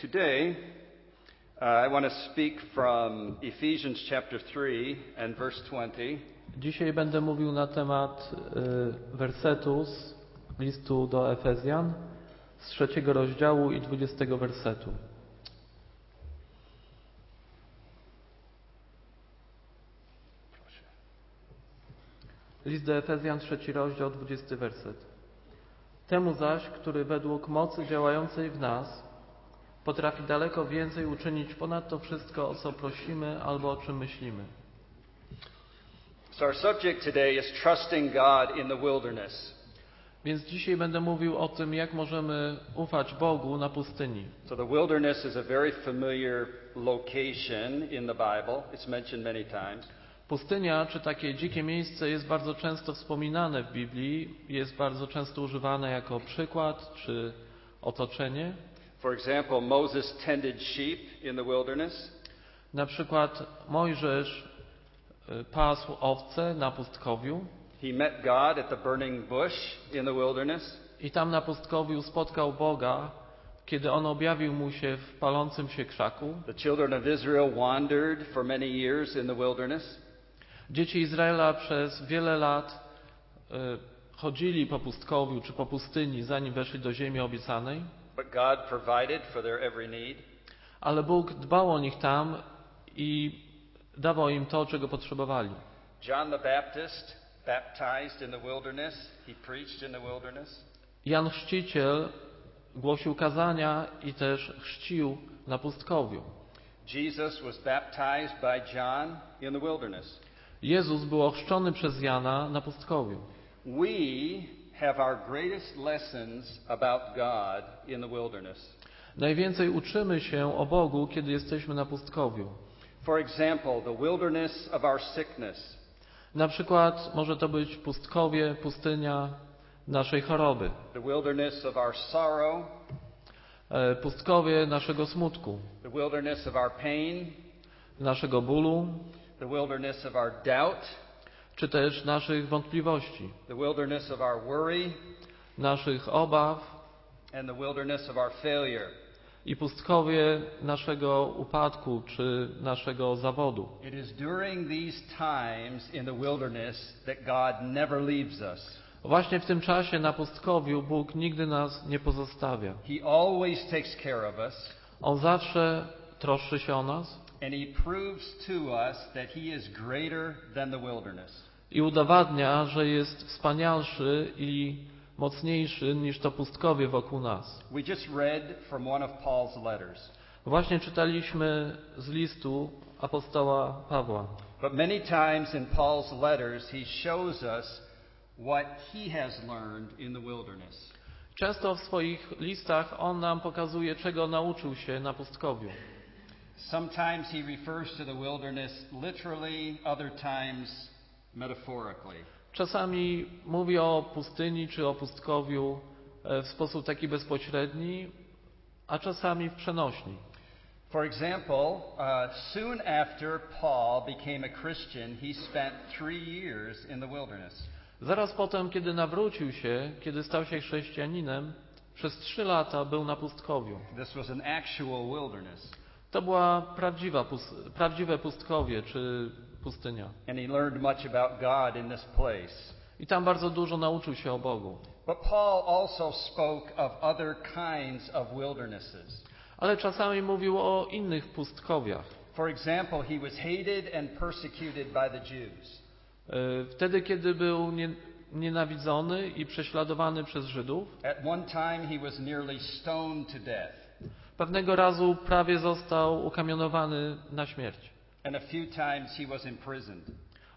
Today, uh, I want to speak from Ephesians chapter 3 and verse 20. Dzisiaj będę mówił na temat y, wersetu z listu do Efezjan z trzeciego rozdziału i dwudziestego wersetu. List do Efezjan, trzeci rozdział, dwudziesty werset. Temu zaś, który według mocy działającej w nas potrafi daleko więcej uczynić ponad to wszystko, o co prosimy albo o czym myślimy. So, our subject today is trusting God in the wilderness. Więc dzisiaj będę mówił o tym, jak możemy ufać Bogu na pustyni. So, the wilderness is a very familiar location in the Bible, it's mentioned many times. Pustynia, czy takie dzikie miejsce, jest bardzo często wspominane w Biblii, jest bardzo często używane jako przykład czy otoczenie. For example, Moses tended sheep in the wilderness. Na przykład Mojżesz y, pasł owce na pustkowiu He met God at the burning bush in the wilderness. i tam na pustkowiu spotkał Boga, kiedy On objawił mu się w palącym się krzaku. The children of Israel wandered for many years in the wilderness. Dzieci Izraela przez wiele lat y, chodzili po pustkowiu czy po pustyni, zanim weszli do ziemi obiecanej, But God provided for their every need. ale Bóg dbał o nich tam i dawał im to, czego potrzebowali. John the Baptist baptized in the wilderness. He preached in the wilderness. Jan Chrzciciel głosił kazania i też chrzcił na pustkowiu. Jesus was baptized by John in the wilderness. Jezus był ochrzczony przez Jana na pustkowiu. We have our greatest lessons about God in the wilderness. Najwięcej uczymy się o Bogu, kiedy jesteśmy na pustkowiu. For example, the wilderness of our sickness, Na przykład może to być pustkowie, pustynia naszej choroby, the wilderness of our sorrow, e, pustkowie naszego smutku, the wilderness of our pain, naszego bólu, the wilderness of our doubt, czy też naszych wątpliwości, the wilderness of our worry, naszych obaw and the wilderness of our failure. i pustkowie naszego upadku czy naszego zawodu. It is during these times in the wilderness that God never leaves us. Właśnie w tym czasie na pustkowiu Bóg nigdy nas nie pozostawia. On zawsze troszczy się o nas and He proves to us that He is greater than the wilderness. I udowadnia, że jest wspanialszy i mocniejszy niż to pustkowie wokół nas. We just read from one of Paul's letters. Właśnie czytaliśmy z listu apostoła Pawła. But many times in Paul's letters, he shows us what he has learned in the wilderness. Często w swoich listach on nam pokazuje, czego nauczył się na pustkowiu. Sometimes he refers to the wilderness literally, other times. Czasami mówi o pustyni czy o pustkowiu e, w sposób taki bezpośredni, a czasami w przenośni. For example, uh, soon after Paul became a Christian, he spent three years in the wilderness. Zaraz potem, kiedy nawrócił się, kiedy stał się chrześcijaninem, przez trzy lata był na pustkowiu. This was an actual wilderness. To była prawdziwa, pus- prawdziwe pustkowie czy pustynia. And he learned much about God in this place. I tam bardzo dużo nauczył się o Bogu. But Paul also spoke of other kinds of wildernesses. Ale czasami mówił o innych pustkowiach. For example, he was hated and persecuted by the Jews. E, Wtedy, kiedy był nie, nienawidzony i prześladowany przez Żydów, At one time, he was nearly stoned to death. pewnego razu prawie został ukamionowany na śmierć, And a few times he was imprisoned.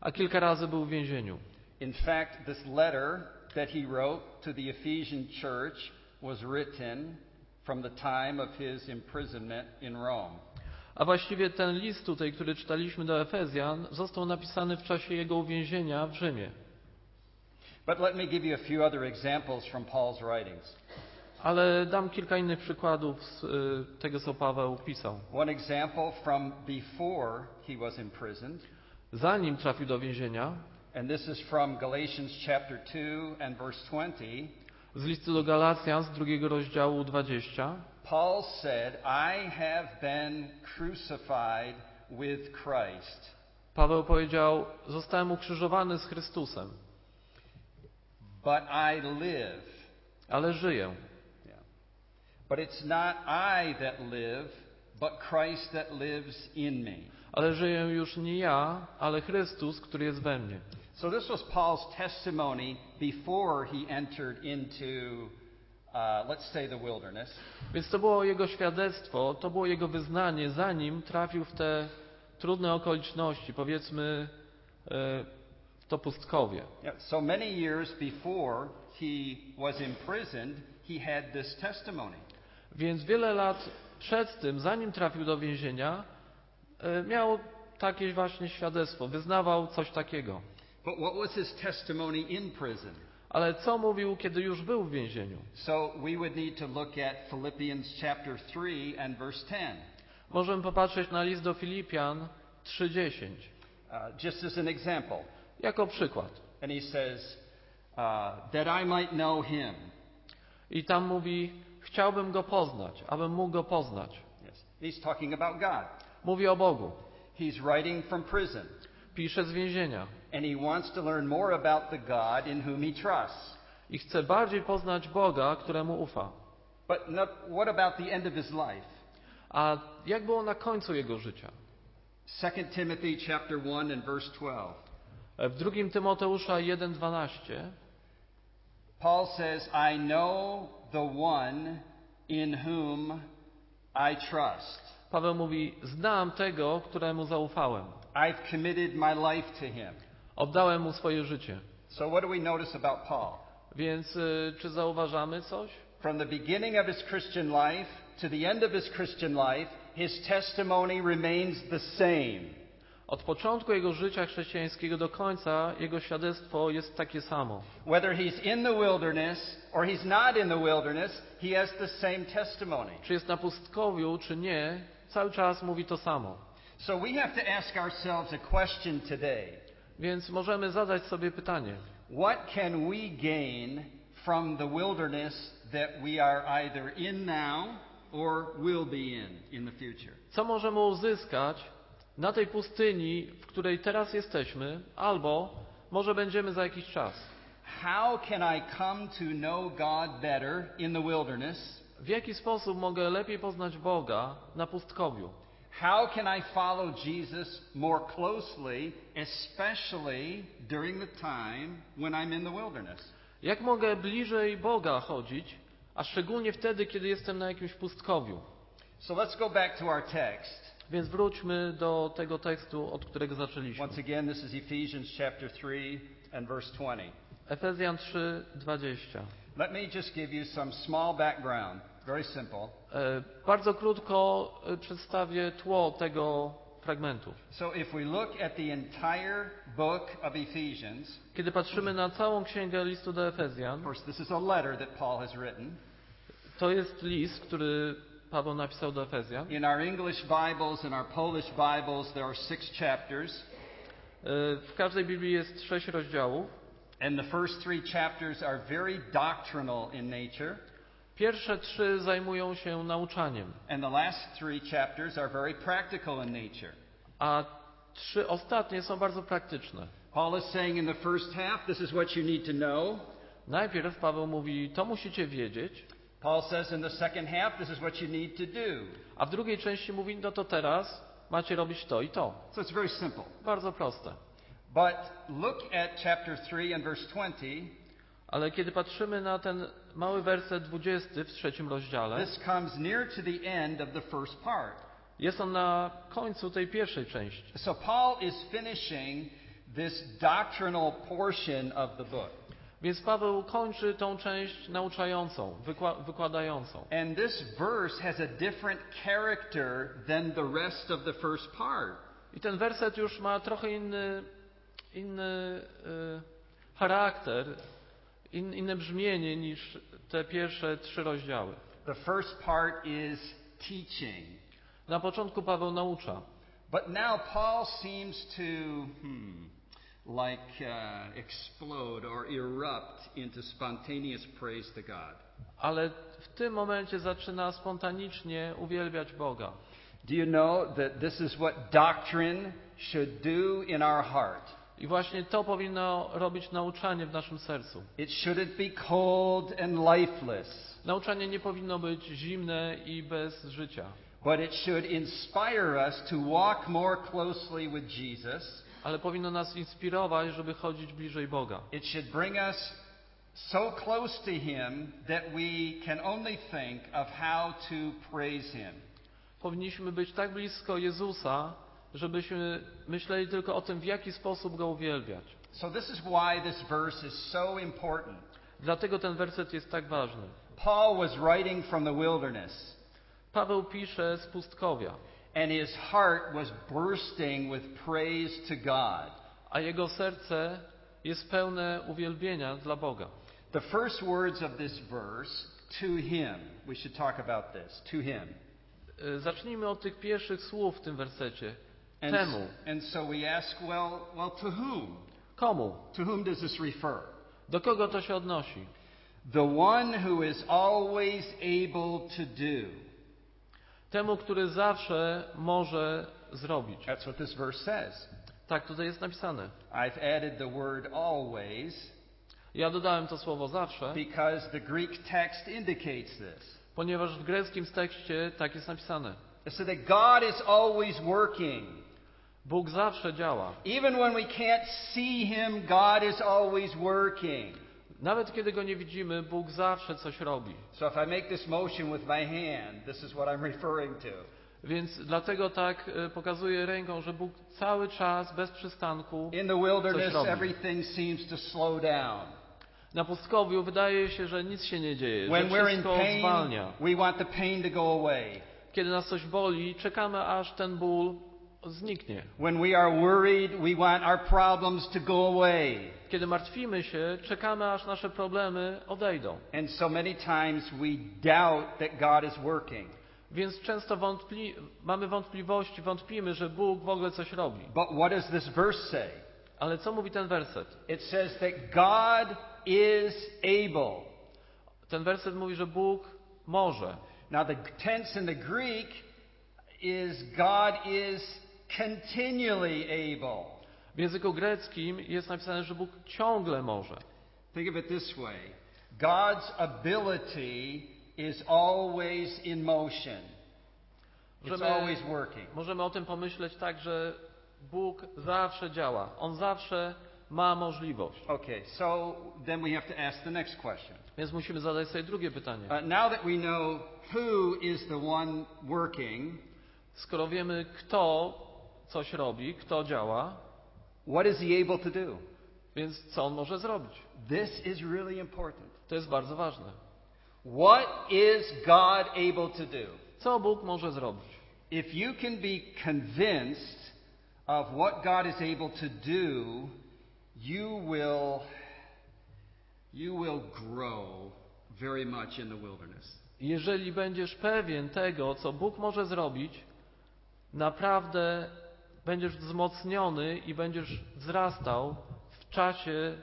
a kilka razy był w więzieniu. In fact, this letter that he wrote to the Ephesian church was written from the time of his imprisonment in Rome. A właściwie ten list tutaj, który czytaliśmy do Efezjan, został napisany w czasie jego uwięzienia w Rzymie. But let me give you a few other examples from Paul's writings. Ale dam kilka innych przykładów z y, tego, co Paweł pisał. One example from before he was imprisoned, Zanim trafił do więzienia, and this is from Galatians chapter 2 and verse 20. z listu do Galacjan z drugiego rozdziału 20, Paul said, I have been crucified with Christ. Paweł powiedział: Zostałem ukrzyżowany z Chrystusem, But I live. ale żyję. But it's not I that live, but Christ that lives in me. Ale żyję już nie ja, ale Chrystus, który jest we mnie. So this was Paul's testimony before he entered into, uh, let's say, the wilderness. Więc to było jego świadectwo, to było jego wyznanie, zanim trafił w te trudne okoliczności, powiedzmy e, w to pustkowie. Yeah, so many years before he was imprisoned, he had this testimony. Więc wiele lat przed tym, zanim trafił do więzienia, e, miał takie właśnie świadectwo, wyznawał coś takiego. Ale co mówił, kiedy już był w więzieniu? So we would need to look at Philippians chapter 3 and verse 10. Możemy popatrzeć na list do Filipian 3:10 Uh, just as an example. jako przykład. And he says, uh, that I might know him. I tam mówi: Chciałbym go poznać, abym mógł go poznać. Yes. He's talking about God. Mówi o Bogu. He's writing from prison. Pisze z więzienia And he wants to learn more about the God in whom he trusts. i chce bardziej poznać Boga, któremu ufa. But no, what about the end of his life? A jak było na końcu jego życia? 2 Timothy chapter 1 and verse 12. W 2 Tymoteusza 1:12 Paul says, I know the one in whom I trust. Paweł mówi: Znam tego, któremu zaufałem. I've committed my life to him. Oddałem mu swoje życie. So, what do we notice about Paul? Więc y, czy zauważamy coś? From the beginning of his Christian life to the end of his Christian life, his testimony remains the same. Od początku jego życia chrześcijańskiego do końca jego świadectwo jest takie samo. Whether he's in the wilderness or he's not in the wilderness, he has the same testimony. Czy jest na pustkowiu, czy nie, cały czas mówi to samo. So we have to ask ourselves a question today. Więc możemy zadać sobie pytanie: What can we gain from the wilderness that we are either in now or will be in in the future? co możemy uzyskać na tej pustyni, w której teraz jesteśmy, albo może będziemy za jakiś czas? W jaki sposób mogę lepiej poznać Boga na pustkowiu? How can I follow Jesus more closely, especially during the time when I'm in the wilderness? Jak mogę bliżej Boga chodzić, a szczególnie wtedy, kiedy jestem na jakimś pustkowiu? So let's go back to our text. Więc wróćmy do tego tekstu, od którego zaczęliśmy. Once again, this is Ephesians chapter 3 and verse 20. Efezjan 3:20. Let me just give you some small background, very simple. E, Bardzo krótko e, przedstawię tło tego fragmentu. So if we look at the entire book of Ephesians, Kiedy patrzymy na całą księgę listu do of Efezjan, course, this is a letter that Paul has written. to jest list, który Paweł napisał do Efezjan. In our English Bibles and our Polish Bibles, there are six chapters. E, W każdej Biblii jest sześć rozdziałów. And the first three chapters are very doctrinal in nature. Pierwsze trzy zajmują się nauczaniem, And the last three chapters are very practical in nature. a trzy ostatnie są bardzo praktyczne. Paul is saying in the first half, this is what you need to know. Najpierw Paweł mówi, to musicie wiedzieć, Paul says in the second half, this is what you need to do. a w drugiej części mówi, no to teraz macie robić to i to. So it's very simple. Bardzo proste. But look at chapter 3 and verse 20. Ale kiedy patrzymy na ten mały werset 20 w trzecim rozdziale, This comes near to the end of the first part. jest on na końcu tej pierwszej części. So Paul is finishing this doctrinal portion of the book. Więc Paweł kończy tą część nauczającą, wykła- wykładającą. And this verse has a different character than the rest of the first part. I ten werset już ma trochę inny, inny y, charakter, in, inne brzmienie niż te pierwsze trzy rozdziały. The first part is teaching. Na początku Paweł naucza, But now Paul seems to, hmm, like uh, explode or erupt into spontaneous praise to God. ale w tym momencie zaczyna spontanicznie uwielbiać Boga. Do you know that this is what doctrine should do in our heart? I właśnie to powinno robić nauczanie w naszym sercu. It shouldn't be cold and lifeless, Nauczanie nie powinno być zimne i bez życia, but it should inspire us to walk more closely with Jesus. Ale powinno nas inspirować, żeby chodzić bliżej Boga. It should bring us so close to Him that we can only think of how to praise Him. Powinniśmy być tak blisko Jezusa, żebyśmy myśleli tylko o tym, w jaki sposób Go uwielbiać. So, this is why this verse is so important. Dlatego ten werset jest tak ważny. Paul was writing from the wilderness, Paweł pisze z pustkowia, and his heart was bursting with praise to God. a jego serce jest pełne uwielbienia dla Boga. The first words of this verse, to Him, we should talk about this, to Him. Y, Zacznijmy od tych pierwszych słów w tym wersecie. And, Temu. and so we ask, well, well, to whom? Komu? To whom does this refer? Do kogo to się odnosi? The one who is always able to do. Temu, który zawsze może zrobić. That's what this verse says. Tak tutaj jest napisane. I've added the word always Ja dodałem to słowo zawsze, because the Greek text indicates this. ponieważ w greckim tekście tak jest napisane. So that God is always working. Bóg zawsze działa. Even when we can't see Him, God is always working. Nawet kiedy go nie widzimy, Bóg zawsze coś robi. So if I make this motion with my hand, this is what I'm referring to. Więc dlatego tak e, pokazuję ręką, że Bóg cały czas, bez przystanku, In the wilderness, Coś robi. everything seems to slow down. na pustkowiu wydaje się, że nic się nie dzieje, że When we're in wszystko pain, zwalnia. we want the pain to go away. Kiedy nas coś boli, czekamy aż ten ból zniknie. When we are worried, we want our problems to go away. Kiedy martwimy się, czekamy aż nasze problemy odejdą. And so many times we doubt that God is working. Więc często wątpli, mamy wątpliwości, wątpimy, że Bóg w ogóle coś robi. But what does this verse say? Ale co mówi ten werset? It says that God is able. Ten werset mówi, że Bóg może. Now, the tense in the Greek is God is continually able. W języku greckim jest napisane, że Bóg ciągle może. Think of it this way God's ability is always in motion, it's Możemy, always working. możemy o tym pomyśleć tak, że Bóg zawsze działa. On zawsze ma możliwość. Okay, so then we have to ask the next question. Więc musimy zadać sobie drugie pytanie. Uh, now that we know who is the one working, Skoro wiemy, kto coś robi, kto działa, what is he able to do? więc co on może zrobić? This is really important. To jest bardzo ważne. What is God able to do? Co Bóg może zrobić? If you can be convinced of what God is able to do, you will you will grow very much in the wilderness. Jeżeli będziesz pewien tego, co Bóg może zrobić, naprawdę będziesz wzmocniony i będziesz wzrastał w czasie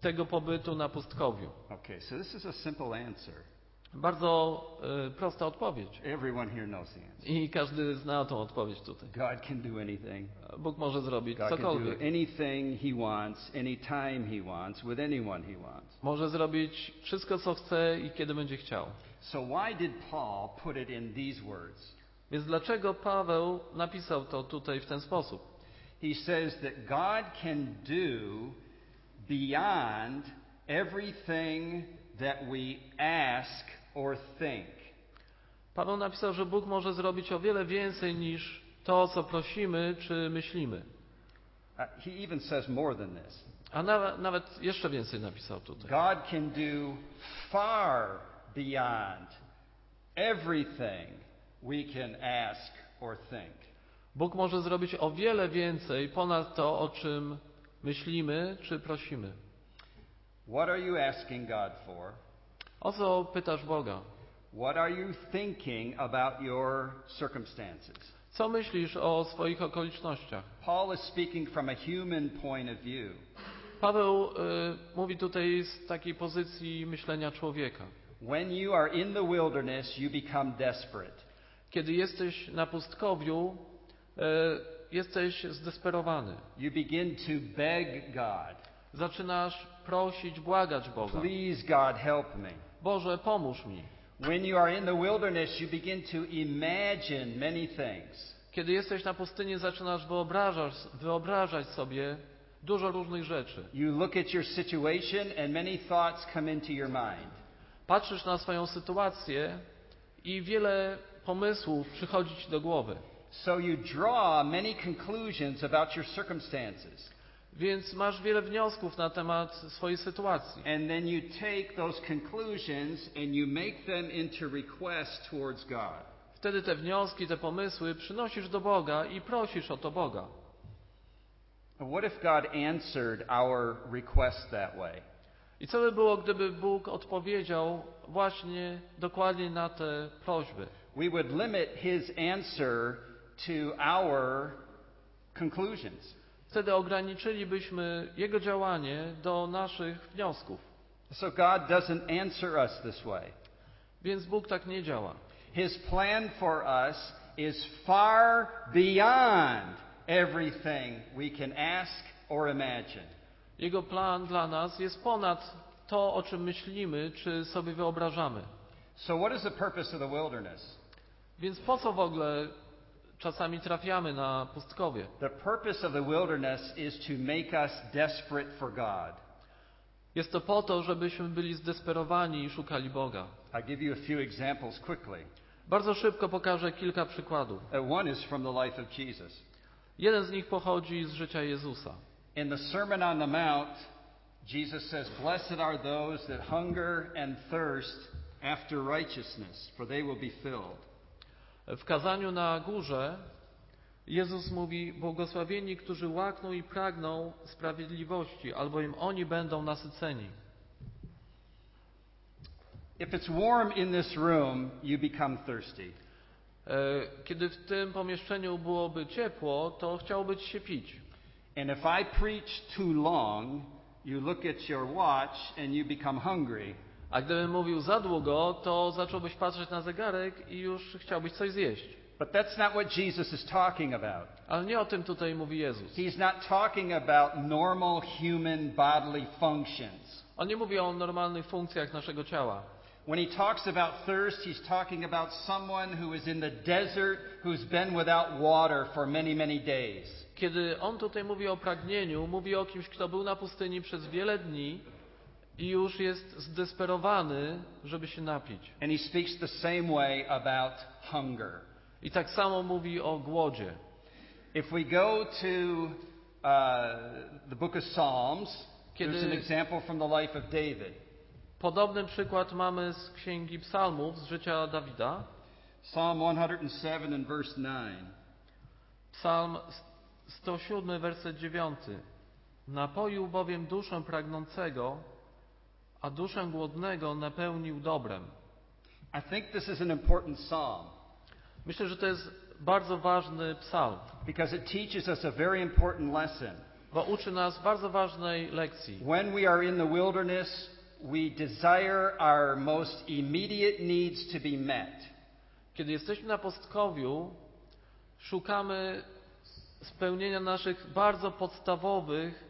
tego pobytu na pustkowiu. Okay, so this is a simple answer. Bardzo y, prosta odpowiedź. Everyone here knows the answer. I każdy zna tą odpowiedź tutaj. God can do anything. Bóg może zrobić God can do cokolwiek. anything he wants, he wants, with anyone he wants. Może zrobić wszystko, co chce i kiedy będzie chciał. So why did Paul put it in these words? Więc dlaczego Paweł napisał to tutaj w ten sposób? He says that God can do beyond everything that we ask or think. Paweł napisał, że Bóg może zrobić o wiele więcej niż to, o co prosimy czy myślimy. Uh, he even says more than this. A nawet, nawet jeszcze więcej napisał tutaj. God can do far beyond everything we can ask or think. Bóg może zrobić o wiele więcej ponad to, o czym myślimy czy prosimy. What are you asking God for? O co pytasz Boga? What are you thinking about your circumstances? Co myślisz o swoich okolicznościach? Paul is speaking from a human point of view. Paweł y, mówi tutaj z takiej pozycji myślenia człowieka. When you are in the wilderness, you become desperate. Kiedy jesteś na pustkowiu, e, jesteś zdesperowany. You begin to beg God, Zaczynasz prosić, błagać Boga. please, God, help me. Boże, pomóż mi. When you are in the wilderness, you begin to imagine many things. Kiedy jesteś na pustyni, zaczynasz wyobrażać, wyobrażać sobie dużo różnych rzeczy. You look at your situation, and many thoughts come into your mind. Patrzysz na swoją sytuację i wiele pomysłów przychodzi ci do głowy. So you draw many conclusions about your circumstances. Więc masz wiele wniosków na temat swojej sytuacji. And then you take those conclusions and you make them into requests towards God. Wtedy te wnioski, te pomysły przynosisz do Boga i prosisz o to Boga. What if God answered our request that way? I co by było, gdyby Bóg odpowiedział właśnie dokładnie na te prośby? We would limit His answer to our conclusions. Wtedy ograniczylibyśmy Jego działanie do naszych wniosków. So God doesn't answer us this way. Więc Bóg tak nie działa. His plan for us is far beyond everything we can ask or imagine. Jego plan dla nas jest ponad to, o czym myślimy, czy sobie wyobrażamy. So, what is the purpose of the wilderness? Więc po co w ogóle czasami trafiamy na pustkowie? The purpose of the wilderness is to make us desperate for God. Jest to po to, żebyśmy byli zdesperowani i szukali Boga. I'll give you a few examples quickly. Bardzo szybko pokażę kilka przykładów. Uh, One is from the life of Jesus. Jeden z nich pochodzi z życia Jezusa. In the Sermon on the Mount, Jesus says, Blessed are those that hunger and thirst after righteousness, for they will be filled. W kazaniu na górze Jezus mówi: Błogosławieni, którzy łakną i pragną sprawiedliwości, albowiem oni będą nasyceni. If it's warm in this room, you become thirsty. E, Kiedy w tym pomieszczeniu byłoby ciepło, to chciałby ci się pić. And if I preach too long, you look at your watch and you become hungry. A gdybym mówił za długo, to zacząłbyś patrzeć na zegarek i już chciałbyś coś zjeść. But that's not what Jesus is talking about. Ale nie o tym tutaj mówi Jezus. He's not talking about normal human bodily functions. On nie mówi o normalnych funkcjach naszego ciała. When he talks about thirst, he's talking about someone who is in the desert who's been without water for many, many days. Kiedy on tutaj mówi o pragnieniu, mówi o kimś, kto był na pustyni przez wiele dni i już jest zdesperowany, żeby się napić. And he speaks the same way about hunger. I tak samo mówi o głodzie. If we go to uh, the book of Psalms, Kiedy- there's an example from the life of David. Podobny przykład mamy z Księgi Psalmów, z życia Dawida. Psalm 107 and verse 9. Psalm 107, werset 9. Napoił bowiem duszę pragnącego, a duszę głodnego napełnił dobrem. I think this is an important psalm Myślę, że to jest bardzo ważny psalm, because it teaches us a very important lesson. bo uczy nas bardzo ważnej lekcji. When we are in the wilderness, we desire our most immediate needs to be met. Kiedy jesteśmy na pustkowiu, szukamy spełnienia naszych bardzo podstawowych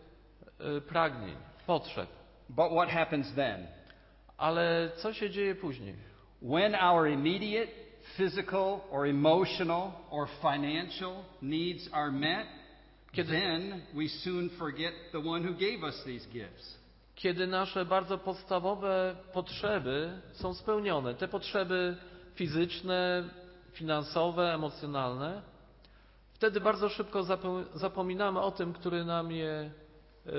y, pragnień, potrzeb. But what happens then? Ale co się dzieje później? When our immediate physical or emotional or financial needs are met, Kiedy- then we soon forget the one who gave us these gifts. Kiedy nasze bardzo podstawowe potrzeby są spełnione, te potrzeby fizyczne, finansowe, emocjonalne, wtedy bardzo szybko zapo- zapominamy o tym, który nam je y,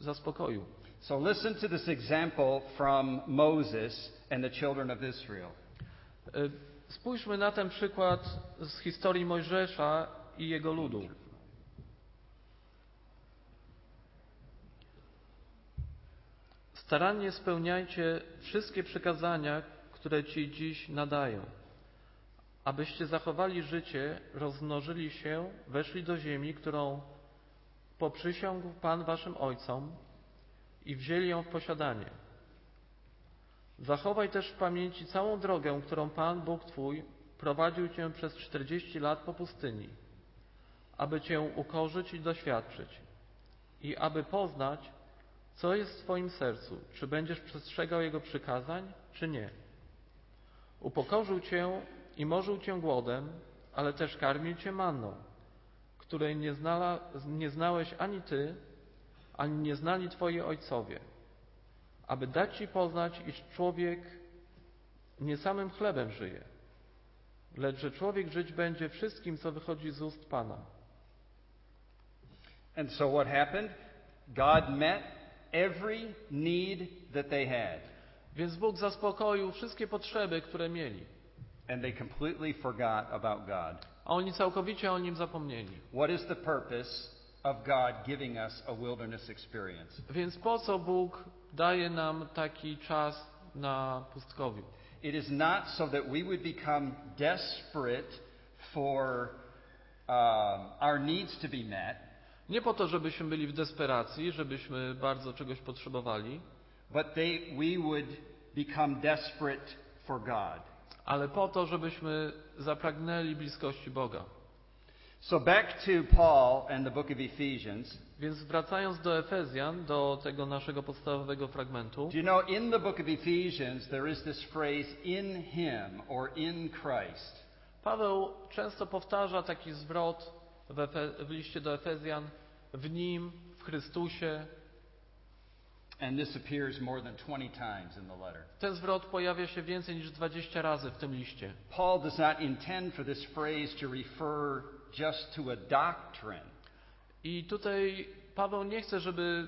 zaspokoił. So listen to this example from Moses and the children of Israel. Y, Spójrzmy na ten przykład z historii Mojżesza i jego ludu. Starannie spełniajcie wszystkie przykazania, które Ci dziś nadają, abyście zachowali życie, rozmnożyli się, weszli do ziemi, którą poprzysiągł Pan Waszym Ojcom i wzięli ją w posiadanie. Zachowaj też w pamięci całą drogę, którą Pan Bóg Twój prowadził Cię przez czterdzieści lat po pustyni, aby Cię ukorzyć i doświadczyć i aby poznać, co jest w Twoim sercu, czy będziesz przestrzegał Jego przykazań, czy nie. Upokorzył Cię i morzył Cię głodem, ale też karmił Cię manną, której nie, znala, nie znałeś ani Ty, ani nie znali Twoi ojcowie, aby dać Ci poznać, iż człowiek nie samym chlebem żyje, lecz że człowiek żyć będzie wszystkim, co wychodzi z ust Pana. And so what happened? God met every need that they had. Więc Bóg zaspokoił wszystkie potrzeby, które mieli, And they completely forgot about God. a oni całkowicie o Nim zapomnieli. What is the purpose of God giving us a wilderness experience? Więc po co Bóg daje nam taki czas na pustkowiu? It is not so that we would become desperate for um, our needs to be met, Nie po to, żebyśmy byli w desperacji, żebyśmy bardzo czegoś potrzebowali, but they, we would become desperate for God. ale po to, żebyśmy zapragnęli bliskości Boga. So back to Paul and the book of Ephesians. Więc wracając do Efezjan, do tego naszego podstawowego fragmentu, Do you know in the book of Ephesians there is this phrase in him or in Christ? Paweł często powtarza taki zwrot w, Efe, w liście do Efezjan w nim, w Chrystusie. And this appears more than 20 times in the letter. Ten zwrot pojawia się więcej niż 20 razy w tym liście. Paul does not intend for this phrase to refer just to a doctrine. I tutaj Paweł nie chce, żeby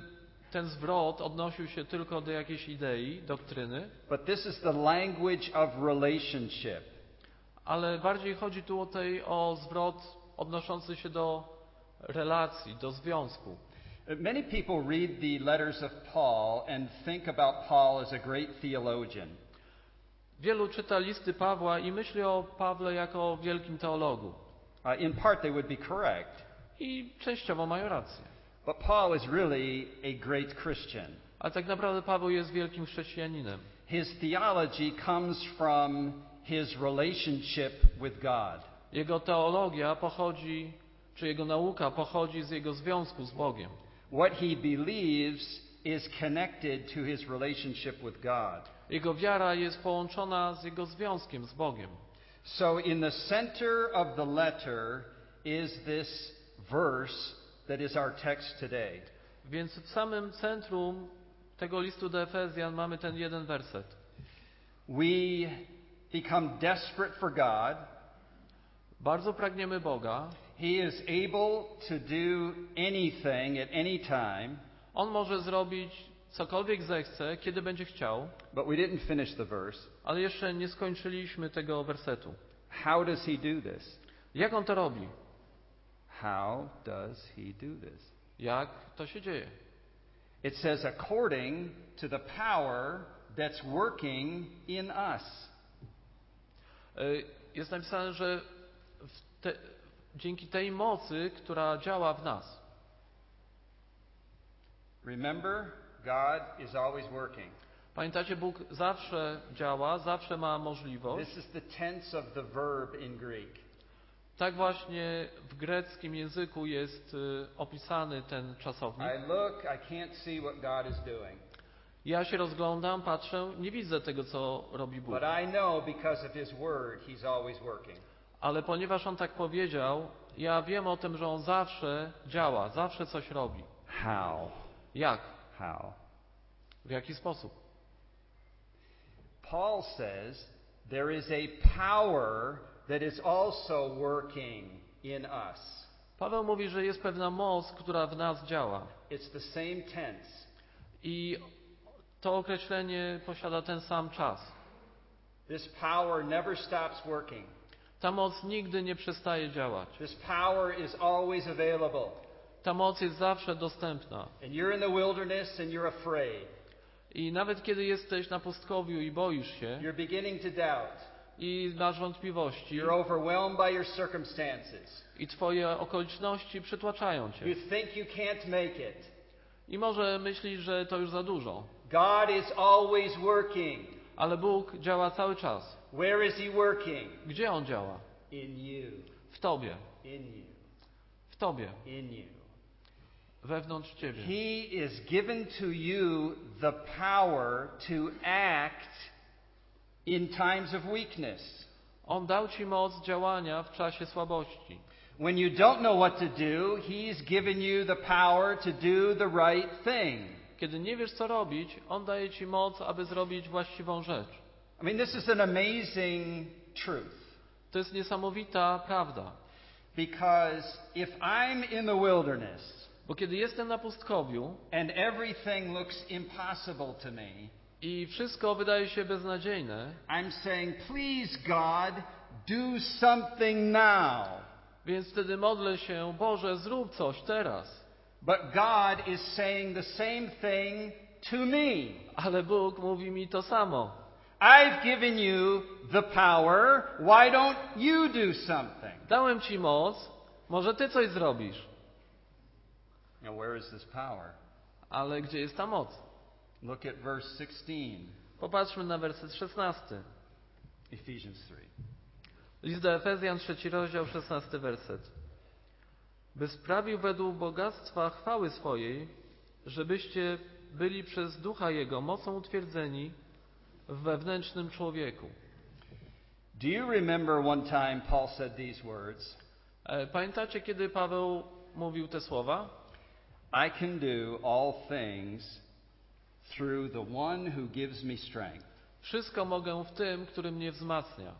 ten zwrot odnosił się tylko do jakiejś idei, doktryny, But this is the language of relationship. ale bardziej chodzi tu o, tej, o zwrot odnoszący się do relacji, do związku. Many people read the letters of Paul and think about Paul as a great theologian. Wielu czyta listy Pawła i myśli o Pawle jako o wielkim teologu. Uh, in part, they would be correct. I częściowo mają rację. But Paul is really a great Christian. Ale tak naprawdę Paweł jest wielkim chrześcijaninem. His theology comes from his relationship with God. Jego teologia pochodzi, czy jego nauka pochodzi z jego związku z Bogiem. What he believes is connected to his relationship with God. Jego wiara jest połączona z jego związkiem z Bogiem. So, in the center of the letter is this verse that is our text today. Więc w samym centrum tego listu do Efezjan mamy ten jeden werset. We become desperate for God. Bardzo pragniemy Boga. He is able to do anything at any time, On może zrobić cokolwiek zechce, kiedy będzie chciał, but we didn't finish the verse. ale jeszcze nie skończyliśmy tego wersetu. How does he do this? Jak on to robi? How does he do this? Jak to się dzieje? It says, according to the power that's working in us. Y, Jest napisane, że te, dzięki tej mocy, która działa w nas. Remember, God is always working. Pamiętacie, Bóg zawsze działa, zawsze ma możliwość. This is the tense of the verb in Greek. Tak właśnie w greckim języku jest y, opisany ten czasownik. I look, I can't see what God is doing. Ja się rozglądam, patrzę, nie widzę tego, co robi Bóg. But I know because of His Word, He's always working. Ale ponieważ On tak powiedział, ja wiem o tym, że On zawsze działa, zawsze coś robi. How? Jak? How? W jaki sposób? Paul says there is a power that is also working in us. Paweł mówi, że jest pewna moc, która w nas działa. It's the same tense. I to określenie posiada ten sam czas. This power never stops working. Ta moc nigdy nie przestaje działać. This power is always available. Ta moc jest zawsze dostępna. And you're in the wilderness and you're afraid. I nawet kiedy jesteś na pustkowiu i boisz się You're beginning to doubt. i masz wątpliwości You're overwhelmed by your circumstances. i twoje okoliczności przytłaczają cię. You think you can't make it. I może myślisz, że to już za dużo. God is always working. Ale Bóg działa cały czas. Where is He working? Gdzie On działa? In you. W Tobie. In you. W Tobie. In you. Wewnątrz Ciebie. He is given to you the power to act in times of weakness. On dał Ci moc działania w czasie słabości. When you don't know what to do, He's given you the power to do the right thing. Kiedy nie wiesz, co robić, On daje Ci moc, aby zrobić właściwą rzecz. I mean, this is an amazing truth. To jest niesamowita prawda. Because if I'm in the wilderness Bo kiedy jestem na pustkowiu and everything looks impossible to me, i wszystko wydaje się beznadziejne, I'm saying, please, God, do something now. więc wtedy modlę się, Boże, zrób coś teraz. But God is saying the same thing to me. Ale Bóg mówi mi to samo. I've given you the power. Why don't you do something? Dałem Ci moc, może Ty coś zrobisz. Now, where is this power? Ale gdzie jest ta moc? Look at verse 16, Popatrzmy na werset 16. Ephesians 3. List do Efezjan, trzeci rozdział, 16 werset. By sprawił według bogactwa chwały swojej, żebyście byli przez Ducha Jego mocą utwierdzeni w wewnętrznym człowieku. Do you remember one time Paul said these words? E, Pamiętacie, kiedy Paweł mówił te słowa? I can do all things through the one who gives me strength. Wszystko mogę w tym, który mnie wzmacnia.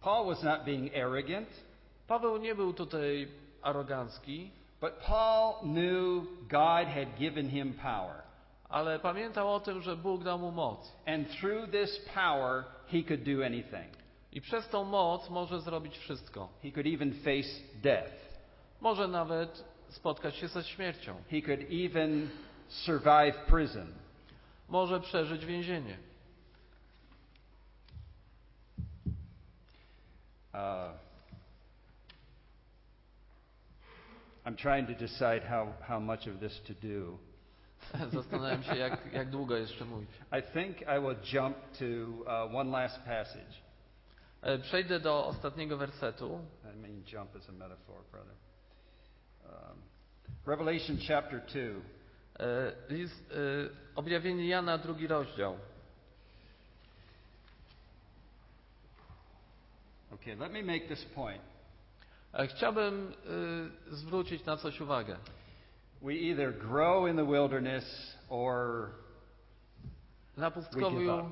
Paul was not being arrogant, Paweł nie był tutaj arogancki, but Paul knew God had given him power. ale pamiętał o tym, że Bóg dał mu moc. And through this power, he could do anything. I przez tą moc może zrobić wszystko. He could even face death. Może nawet spotkać się ze śmiercią. He could even survive prison. Może przeżyć więzienie. Uh, I'm trying to decide how, how much of this to do. Zastanawiam się, jak, jak długo jeszcze mówić. I think I will jump to uh, one last passage. E, Przejdę do ostatniego wersetu. I mean, jump is a metaphor, brother. Um, Revelation chapter 2. E, List, e, objawienie Jana, drugi rozdział. Okay, let me make this point. E, Chciałbym e, zwrócić na coś uwagę. We either grow in the wilderness or Na pustkowiu,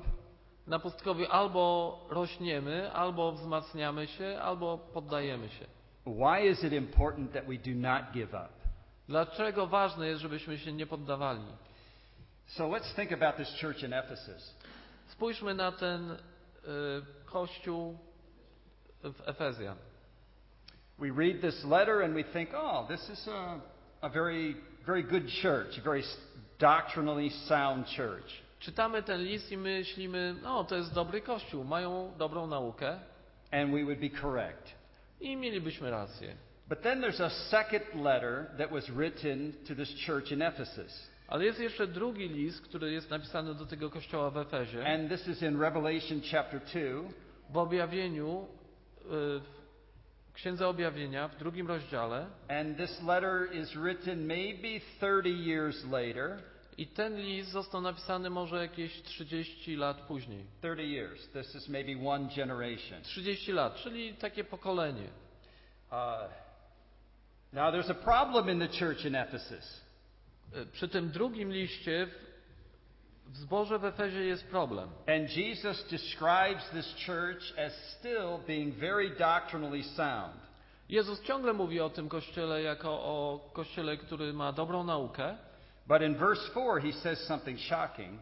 na pustkowiu albo rośniemy, albo wzmacniamy się, albo poddajemy się. Why is it important that we do not give up? Dlaczego ważne jest, żebyśmy się nie poddawali? So let's think about this church in Ephesus. Spójrzmy na ten e, kościół w Efezjan. We read this letter and we think, oh, this is a, a very, very good church, a very doctrinally sound church. Czytamy ten list i myślimy, no to jest dobry kościół, mają dobrą naukę And we would be correct. I mielibyśmy rację. But then there's a second letter that was written to this church in Ephesus. Ale jest jeszcze drugi list, który jest napisany do tego kościoła w Efezie. And this is in Revelation chapter 2. W objawieniu, y, w Księdze Objawienia, w drugim rozdziale. And this letter is written maybe 30 years later. I ten list został napisany może jakieś 30 lat później. 30 years. This is maybe one generation. 30 lat, czyli takie pokolenie. Uh, now, there's a problem in the church in Ephesus. Y, Przy tym drugim liście w, w zborze w Efezie jest problem. And Jesus describes this church as still being very doctrinally sound. Jezus ciągle mówi o tym kościele jako o kościele, który ma dobrą naukę, But in verse 4, he says something shocking.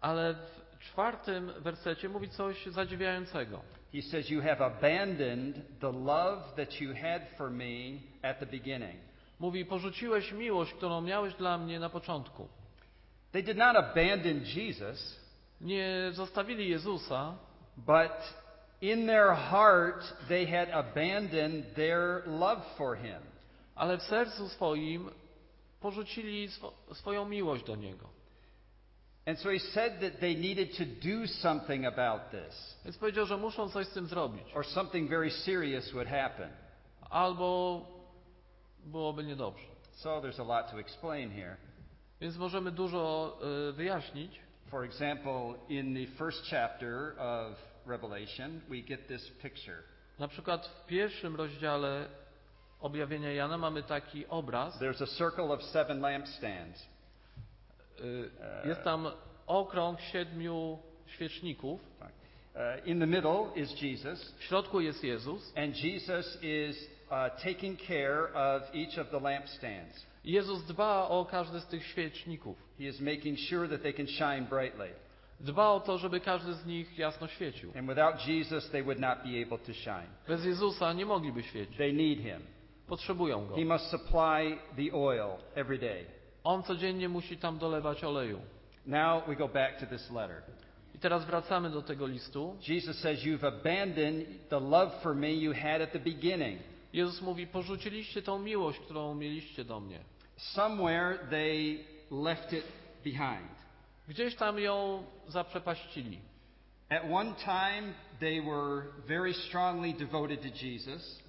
ale w czwartym wersecie mówi coś zadziwiającego. He says, You have abandoned the love that you had for me at the beginning. Mówi, porzuciłeś miłość, którą miałeś dla mnie na początku. They did not abandon Jesus, Nie zostawili Jezusa, but in their heart they had abandoned their love for him. ale w sercu swoim porzucili swo- swoją miłość do Niego. And so he said that they needed to do something about this, Więc powiedział, że muszą coś z tym zrobić. or something very serious would happen. Albo byłoby niedobrze. So there's a lot to explain here. Więc możemy dużo y, wyjaśnić. For example, in the first chapter of Revelation, we get this picture. Na przykład w pierwszym rozdziale objawienia Jana mamy taki obraz. There's a circle of seven lampstands. Y, Jest tam okrąg siedmiu świeczników. Uh, in the middle is Jesus, W środku jest Jezus. and Jesus is uh, taking care of each of the lampstands. Jezus dba o każdy z tych świeczników. He is making sure that they can shine brightly. Dba o to, żeby każdy z nich jasno świecił. And without Jesus, they would not be able to shine. Bez Jezusa nie mogliby świecić. They need him. Potrzebują go. He must supply the oil every day. On codziennie musi tam dolewać oleju. Now we go back to this letter. I teraz wracamy do tego listu. Jesus says, You've abandoned the love for me you had at the beginning. Jezus mówi: Porzuciliście tą miłość, którą mieliście do mnie. Somewhere they left it behind. Gdzieś tam ją zaprzepaścili.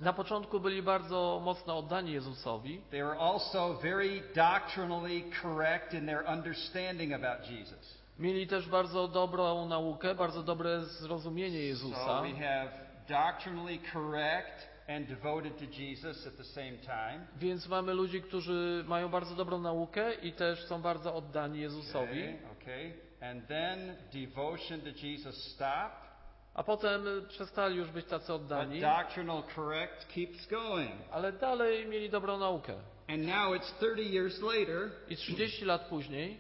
Na początku byli bardzo mocno oddani Jezusowi, They were also very doctrinally correct in their understanding about Jesus. mieli też bardzo dobrą naukę, bardzo dobre zrozumienie So Jezusa. we have doctrinally correct and devoted to Jesus at the same time. Więc mamy ludzi, którzy mają bardzo dobrą naukę i też są bardzo oddani Jezusowi. Okay, okay. And then devotion to Jesus stopped, A potem przestali już być tacy but oddani, doctrinal correct keeps going. ale dalej mieli dobrą naukę. And now it's 30 years later, I 30 lat później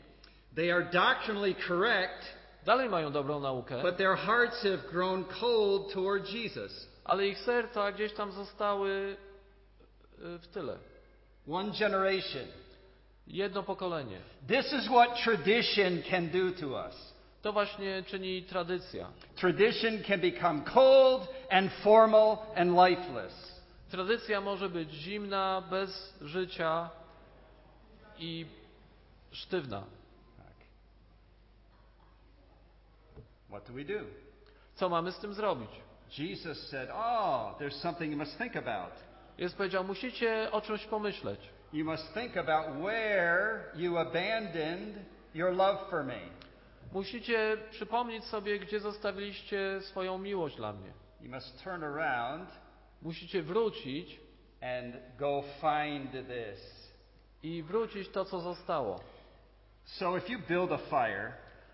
they are doctrinally correct, dalej mają dobrą naukę, but their hearts have grown cold toward Jesus. ale ich serca gdzieś tam zostały y, w tyle. One generation. Jedno pokolenie. This is what tradition can do to us. To właśnie czyni tradycja. Tradition can become cold and formal and lifeless. Tradycja może być zimna, bez życia i sztywna. What do we do? Co mamy z tym zrobić? Jesus said, Oh, there's something you must think about. Powiedział, musicie o czymś pomyśleć. You must think about where you abandoned your love for me. Musicie przypomnieć sobie, gdzie zostawiliście swoją miłość dla mnie. You must turn around Musicie wrócić and go find this. i wrócić to, co zostało. So if you build a fire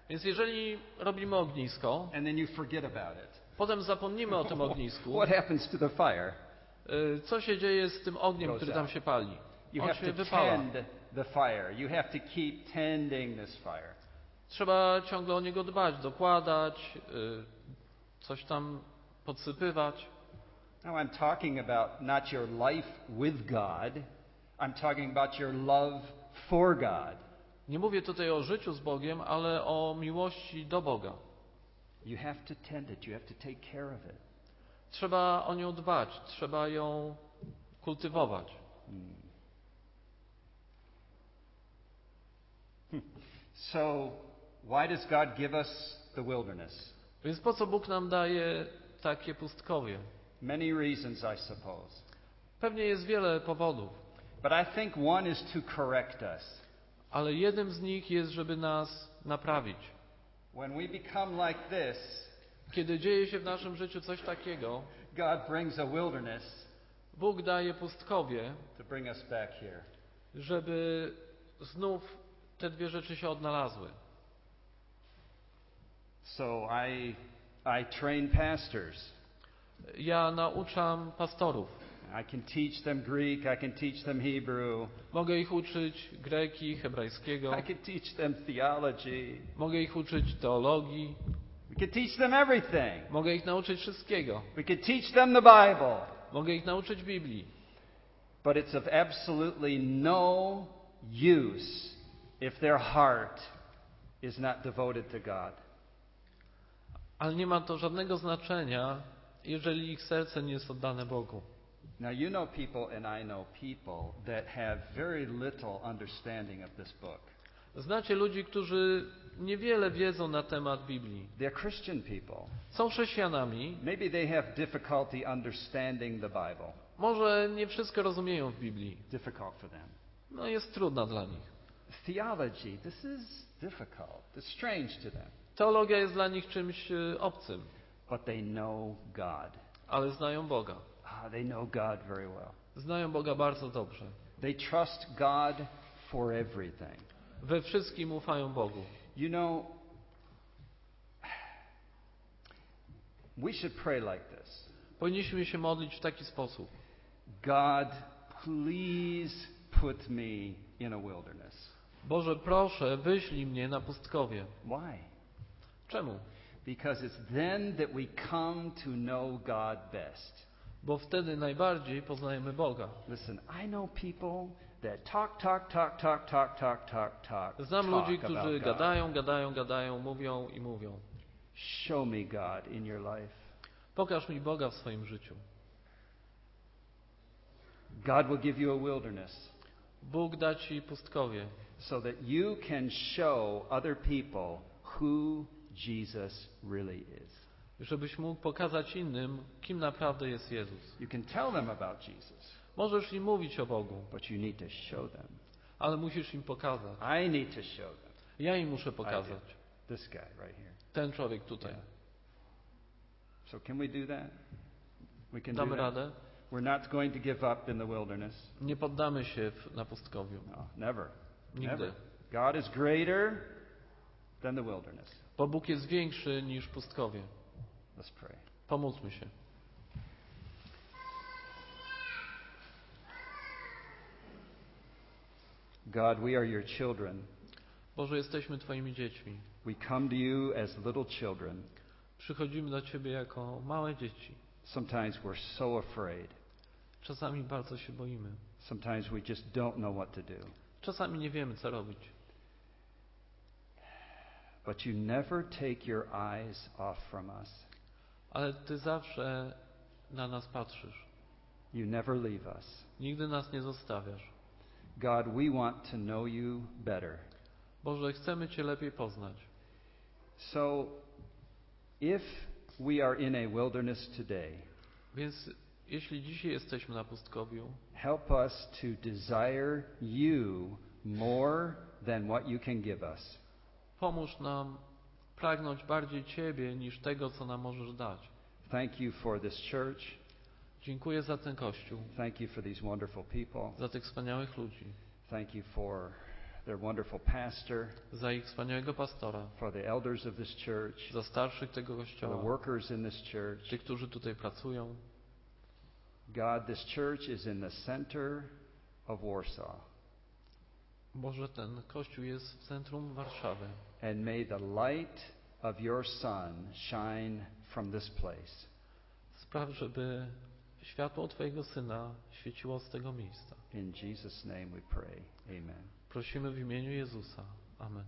Więc jeżeli robimy ognisko, and then you forget about it, potem zapomnimy o tym ognisku, what happens to the fire? y, co się dzieje z tym ogniem, który tam się pali? You On have się to wypala. tend the fire. You have to keep tending this fire. Trzeba ciągle o niego dbać, dokładać, y, coś tam podsypywać. Now I'm talking about not your life with God. I'm talking about your love for God. Nie mówię tutaj o życiu z Bogiem, ale o miłości do Boga. You have to tend it. You have to take care of it. Trzeba o nią dbać, trzeba ją kultywować. So, why does God give us the wilderness? Więc po co Bóg nam daje takie pustkowie? Many reasons, I suppose. Pewnie jest wiele powodów, But I think one is to correct us. ale jednym z nich jest, żeby nas naprawić. When we become like this, Kiedy dzieje się w naszym życiu coś takiego, God brings a wilderness Bóg daje pustkowie, to bring us back here. żeby znów te dwie rzeczy się odnalazły. So I, I train pastors. Ja nauczam pastorów. I can teach them Greek. I can teach them Hebrew. Mogę ich uczyć greki, hebrajskiego. I can teach them theology. Mogę ich uczyć teologii. We can teach them everything. Mogę ich nauczyć wszystkiego. We can teach them the Bible. Mogę ich nauczyć Biblii. But it's of absolutely no use if their heart is not devoted to God. Ale nie ma to żadnego znaczenia, jeżeli ich serce nie jest oddane Bogu. Now, you know people, and I know people that have very little understanding of this book. Znacie ludzi, którzy niewiele wiedzą na temat Biblii. They're Christian people. Są chrześcijanami, Maybe they have difficulty understanding the Bible. może nie wszystko rozumieją w Biblii. Difficult for them. No jest trudna dla nich. Theology, this is difficult. It's strange to them. Teologia jest dla nich czymś e, obcym, But they know God. ale znają Boga. Ah, they know God very well. Znają Boga bardzo dobrze. They trust God for everything. We wszystkim ufają Bogu. You know, we should pray like this Powinniśmy się modlić w taki sposób. God, please put me in a wilderness. Boże, proszę, wyślij mnie na pustkowie. Why? Czemu? Because it's then that we come to know God best. Bo wtedy najbardziej poznajemy Boga. Listen, I know people that talk, talk, talk, talk, talk, talk, talk, talk. Znam ludzi, którzy gadają, gadają, gadają, mówią i mówią. Show me God in your life. Pokaż mi Boga w swoim życiu. God will give you a wilderness Bóg da ci pustkowie, so that you can show other people who Jesus really is. żebyś mógł pokazać innym, kim naprawdę jest Jezus. You can tell them about Jesus, Możesz im mówić o Bogu, but you need to show them. ale musisz im pokazać. I need to show them. Ja im muszę pokazać. This guy right here. Ten człowiek tutaj. Yeah. So can we do that? We can do Damy that. radę? We're not going to give up in the wilderness. Nie poddamy się w, na pustkowiu. No, never. Nigdy. Never. God is greater than the wilderness. Bo Bóg jest większy niż pustkowie. Let's pray. Pomóżmy się. God, we are your children. Boże, jesteśmy Twoimi dziećmi. We come to you as little children. Przychodzimy do Ciebie jako małe dzieci. Sometimes we're so afraid. Czasami bardzo się boimy. Sometimes we just don't know what to do. Czasami nie wiemy, co robić. But you never take your eyes off from us. Ale Ty zawsze na nas patrzysz. You never leave us. Nigdy nas nie zostawiasz. God, we want to know you better. Boże, chcemy Cię lepiej poznać. So, if we are in a wilderness today, Więc jeśli dzisiaj jesteśmy na pustkowiu, help us to desire you more than what you can give us. pomóż nam pragnąć bardziej Ciebie niż tego, co nam możesz dać. Thank you for this church. Dziękuję za ten Kościół, Thank you for these wonderful people. za tych wspaniałych ludzi, Thank you for their wonderful pastor, za ich wspaniałego pastora, for the elders of this church, za starszych tego for the Kościoła, workers in this church. tych, którzy tutaj pracują. God, this church is in the center of Warsaw. Boże, ten Kościół jest w centrum Warszawy. And may the light of your Son shine from this place. Spraw, żeby światło Twojego Syna świeciło z tego miejsca. In Jesus' name we pray. Amen. Prosimy w imieniu Jezusa. Amen.